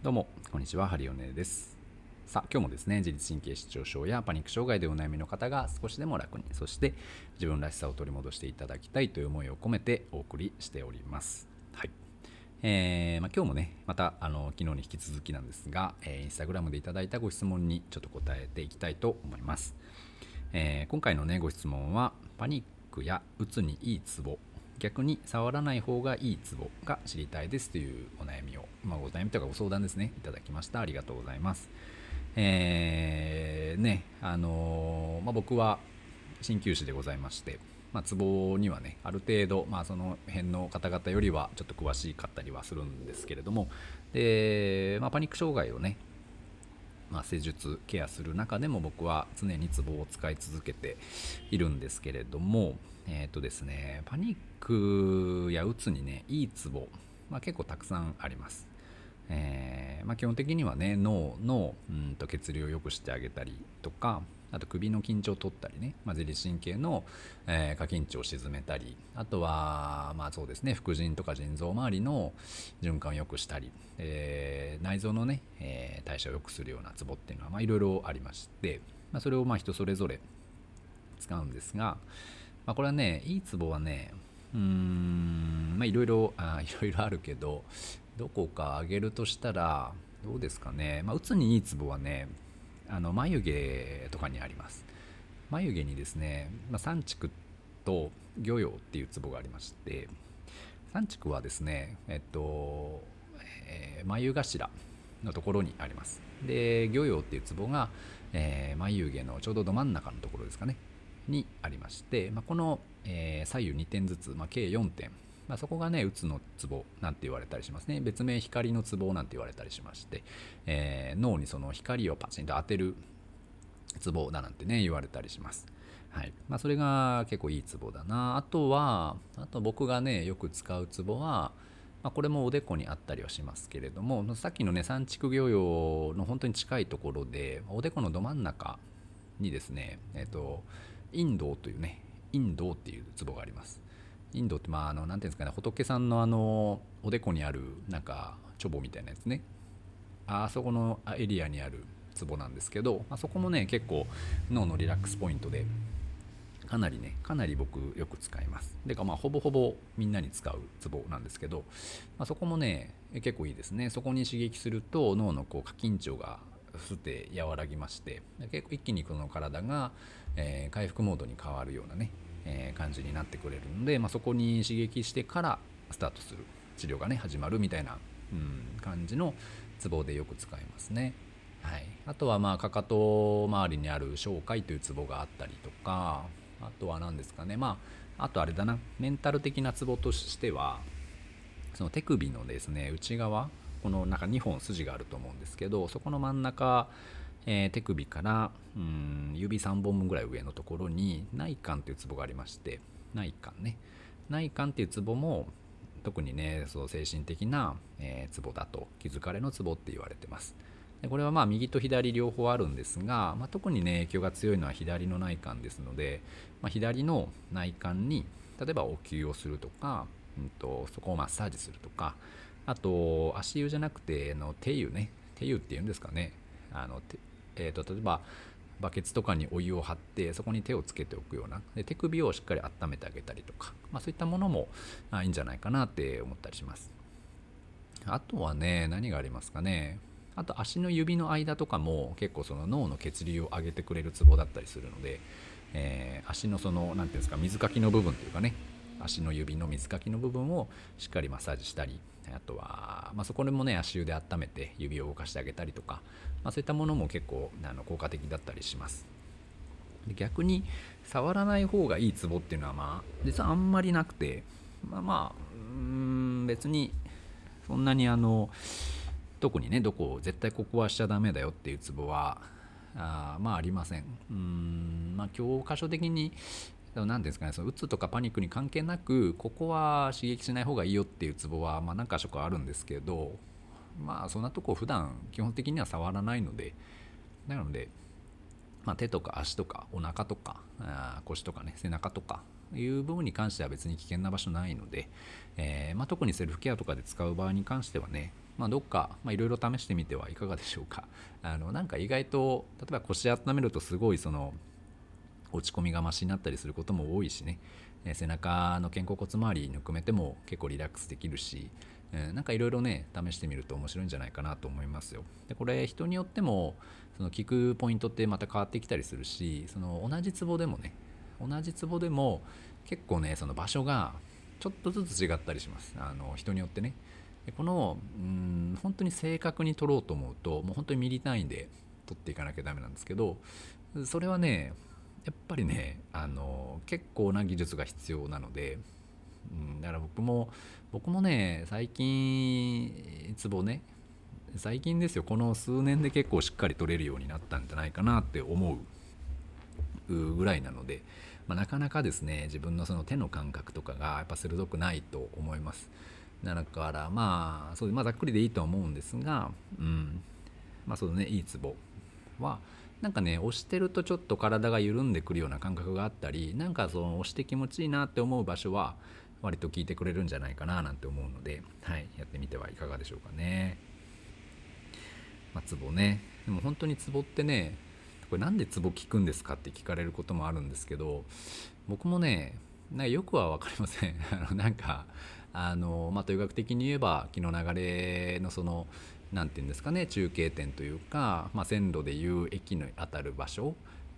どうも、こんにちは、ハリオネです。さあ、今日もですね、自律神経失調症やパニック障害でお悩みの方が少しでも楽に、そして自分らしさを取り戻していただきたいという思いを込めてお送りしております。はい。えー、まあ、今日もね、またあの昨日に引き続きなんですが、えー、インスタグラムでいただいたご質問にちょっと答えていきたいと思います。えー、今回のね、ご質問は、パニックやうつにいいツボ逆に触らない方がいいツボが知りたいですというお悩みを、まあ、ご悩みとかご相談ですね、いただきました。ありがとうございます。えー、ね、あのー、まあ、僕は鍼灸師でございまして、まあ、ツボにはね、ある程度、まあ、その辺の方々よりはちょっと詳しかったりはするんですけれども、で、まあ、パニック障害をね、まあ、施術ケアする中でも僕は常にツボを使い続けているんですけれどもえっ、ー、とですねパニックやうつにねいいツボ、まあ、結構たくさんあります、えー、まあ、基本的にはね脳のうんと血流を良くしてあげたりとかあと首の緊張を取ったりね、まあ、自律神経の、えー、過緊張を鎮めたりあとはまあそうですね副腎とか腎臓周りの循環を良くしたり、えー、内臓のね、えー、代謝を良くするようなツボっていうのはいろいろありまして、まあ、それをまあ人それぞれ使うんですが、まあ、これはねいいツボはねうーんまあいろいろあいろいろあるけどどこか挙げるとしたらどうですかね、まあ、うつにいいツボはねあの眉毛とかにあります。眉毛にですね、まあ、三竹と魚葉っていうツボがありまして三竹はですねえっと、えー、眉頭。のところにありますで魚葉っていうツボが、えー、眉毛のちょうどど真ん中のところですかねにありまして、まあ、この、えー、左右2点ずつ、まあ、計4点まあ、そこがね、うつのツボなんて言われたりしますね。別名光のツボなんて言われたりしまして、えー、脳にその光をパチンと当てるツボだなんてね、言われたりします。はい。まあ、それが結構いいツボだな。あとは、あと僕がね、よく使うツボは、まあ、これもおでこにあったりはしますけれども、さっきのね、三畜魚用の本当に近いところで、おでこのど真ん中にですね、えっ、ー、と、インドというね、インドっていうツボがあります。インドってまああの何ていうんですかね仏さんのあのおでこにあるなんかチョボみたいなやつねあそこのエリアにあるツボなんですけど、まあ、そこもね結構脳のリラックスポイントでかなりねかなり僕よく使います。でかまあほぼほぼみんなに使うツボなんですけど、まあ、そこもね結構いいですね。そこに刺激すると脳のこう過緊張がふって和らぎまして結構一気にこの体が、えー、回復モードに変わるようなねえ感じになってくれるので、まあ、そこに刺激してからスタートする。治療がね始まるみたいな、うん、感じのツボでよく使いますね。はい、あとはまあかかと周りにある小海というツボがあったりとかあとは何ですかね。まああとあれだな。メンタル的なツボとしてはその手首のですね内側この中2本筋があると思うんですけどそこの真ん中えー、手首からうん指3本分ぐらい上のところに内観というツボがありまして内観ね。内観っていうツボも特にねそう精神的な、えー、ツボだと気づかれのツボって言われてます。でこれはまあ右と左両方あるんですが、まあ、特にね影響が強いのは左の内観ですので、まあ、左の内観に例えばお灸をするとか、うんと、そこをマッサージするとかあと足湯じゃなくての手湯ね手湯っていうんですかね。あのえーと、例えばバケツとかにお湯を張ってそこに手をつけておくようなで手首をしっかり温めてあげたりとか、まあ、そういったものもいいんじゃないかなって思ったりします。あとはね何がありますかね。あと足の指の間とかも結構その脳の血流を上げてくれるツボだったりするので、えー、足のその何ていうんですか水かきの部分というかね足の指の水かきの部分をしっかりマッサージしたりあとは、まあ、そこでもね足湯で温めて指を動かしてあげたりとか、まあ、そういったものも結構あの効果的だったりします。逆に触らない方がいいツボっていうのはまあ実はあんまりなくてまあまあうん別にそんなにあの特にねどこを絶対ここはしちゃダメだよっていうツボはあまあありません。うんまあ教科書的に何ですかねそのうつとかパニックに関係なくここは刺激しない方がいいよっていうツボは、まあ、何箇所かあるんですけどまあそんなとこ普段基本的には触らないのでなので、まあ、手とか足とかお腹とかあ腰とかね背中とかいう部分に関しては別に危険な場所ないので、えー、まあ、特にセルフケアとかで使う場合に関してはねまあ、どっかいろいろ試してみてはいかがでしょうか。あのなんか意外と例えば腰温めるとすごいその落ち込みがましになったりすることも多いしね。背中の肩甲骨周りぬくめても結構リラックスできるしなんかいろいろね試してみると面白いんじゃないかなと思いますよ。でこれ人によってもその効くポイントってまた変わってきたりするしその同じツボでもね同じツボでも結構ねその場所がちょっとずつ違ったりします。あの人によってね。でこのうん本当に正確に取ろうと思うともう本当にミリ単位で取っていかなきゃダメなんですけどそれはねやっぱりねあの結構な技術が必要なので、うん、だから僕も僕もね最近ツボね最近ですよこの数年で結構しっかり取れるようになったんじゃないかなって思うぐらいなので、まあ、なかなかですね自分のその手の感覚とかがやっぱ鋭くないと思います。だからまあそうまあざっくりでいいとは思うんですがうん。まあそうねいいツボはなんかね押してるとちょっと体が緩んでくるような感覚があったりなんかその押して気持ちいいなって思う場所は割と効いてくれるんじゃないかななんて思うので、はい、やってみてはいかがでしょうかね。まあ、ツボね。でも本当にツボってねこれなんでツボ効くんですかって聞かれることもあるんですけど僕もねなんかよくは分かりません。あのなんかあの、まあ、という学的に言えば気の流れのその何て言うんですかね中継点というか、まあ、線路でいう駅にあたる場所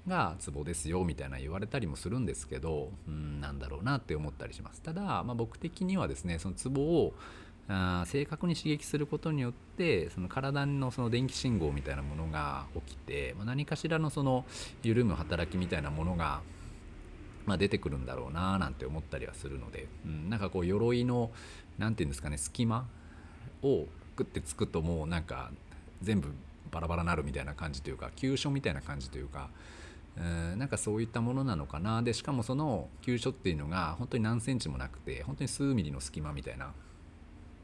がツボですよみたいな言われたりもするんですけどうんなんだろうなって思ったりします。ただ、まあ、僕的にはですねそのツボをあ正確に刺激することによってその体のその電気信号みたいなものが起きて、まあ、何かしらのその緩む働きみたいなものが、まあ、出てくるんだろうななんて思ったりはするので、うん、なんかこう鎧の何て言うんですかね隙間をグッてつくともうなんか全部バラバラなるみたいな感じというか急所みたいな感じというかうんなんかそういったものなのかな。でしかもその急所っていうのが本当に何センチもなくて本当に数ミリの隙間みたいな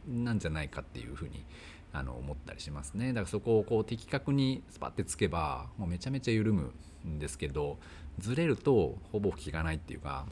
なんじゃないかっていうふうにあの思ったりしますね。だからそこをこう的確にスパッてつけばもうめちゃめちゃ緩むんですけどずれるとほぼ効かないっていうか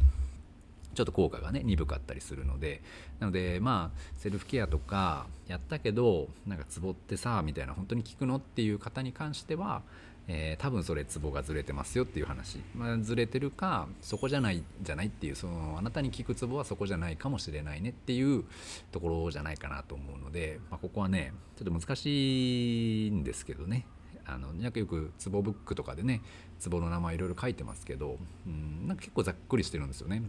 ちょっと効果がね鈍かったりするので。なのでまあセルフケアとかやったけどなんかツボってさみたいな本当に効くのっていう方に関してはえー、多分それツボがずれてますよっていう話、まあ、ずれてるかそこじゃないじゃないっていうそのあなたに効くツボはそこじゃないかもしれないねっていうところじゃないかなと思うので、まあ、ここはねちょっと難しいんですけどね。あのよくツボブックとかでねツボの名前いろいろ書いてますけど、うん、なんか結構ざっくりしてるんですよね。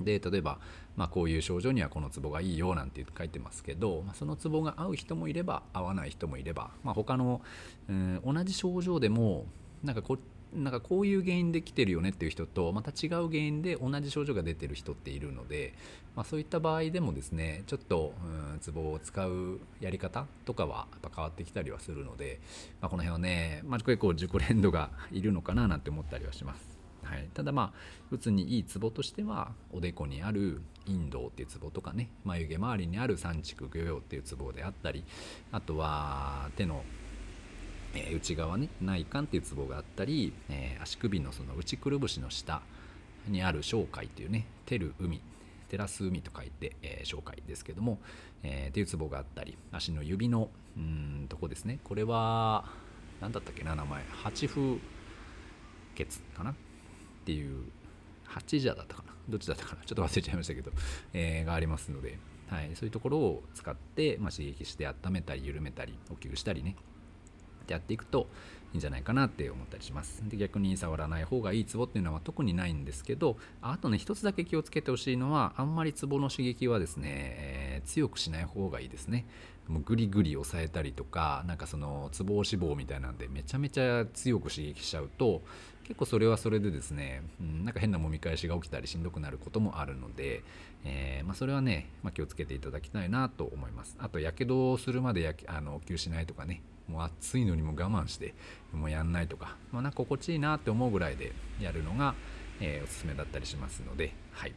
で例えば、まあ、こういう症状にはこのツボがいいよなんて書いてますけど、まあ、そのツボが合う人もいれば合わない人もいれば、まあ、他の、うん、同じ症状でもなんかこっなんかこういう原因で来てるよねっていう人とまた違う原因で同じ症状が出てる人っているので、まあ、そういった場合でもですねちょっと、うん、ツボを使うやり方とかはやっぱ変わってきたりはするので、まあ、この辺はね、まあ、結構自己連動がいるのかななんて思ったりはします。はい、ただまあうつにいいツボとしてはおでこにある陰道っていうツボとかね眉毛周りにある三畜魚葉っていうツボであったりあとは手の、え、内側ね内管っていうツボがあったり、えー、足首のその内くるぶしの下にある小海っていうね照る海照らす海と書いて、えー、小海ですけども、えー、っていうツボがあったり足の指のうんとこですね。これは何だったっけな名前。八風血かな？っていう8じゃだったかな？どっちだったかな？ちょっと忘れちゃいましたけど、えー、がありますので、はい、そういうところを使って、まあ、刺激して温めたり緩めたりお灸したりね。ってやっていくといいんじゃないかなって思ったりします。で逆に触らない方がいいツボっていうのは特にないんですけどあとね一つだけ気をつけてほしいのはあんまりツボの刺激はですね、えー、強くしない方がいいですね。もうグリグリ押さえたりとかなんかそのツボ脂肪みたいなんでめちゃめちゃ強く刺激しちゃうと結構それはそれでですね、うん、なんか変な揉み返しが起きたりしんどくなることもあるので、えー、まあ、それはね、まあ、気をつけていただきたいなと思います。あとやけどするまでやあの吸しないとかねもう暑いのにも我慢してもうやんないとか、まあ、なんか心地いいなって思うぐらいでやるのが、えー、おすすめだったりしますのではい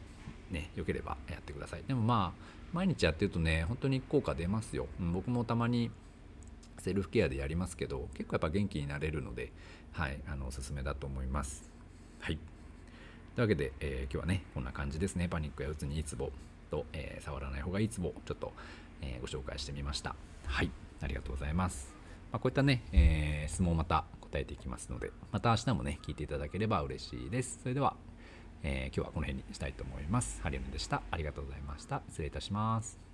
ねよければやってくださいでもまあ毎日やってるとね本当に効果出ますよ、うん、僕もたまにセルフケアでやりますけど結構やっぱ元気になれるのではい、あのおすすめだと思います。はい。というわけで、えー、今日はね、こんな感じですね。パニックやうつにいいツボと、えー、触らない方がいいツボ、ちょっと、えー、ご紹介してみましたはいありがとうございます、まあ、こういったね、えー、質問をまた答えていきますのでまた明日もね聞いていただければ嬉しいです。それでは、えー、今日はこの辺にしたいと思います。ハリウムでした。ありがとうございました。失礼いたします。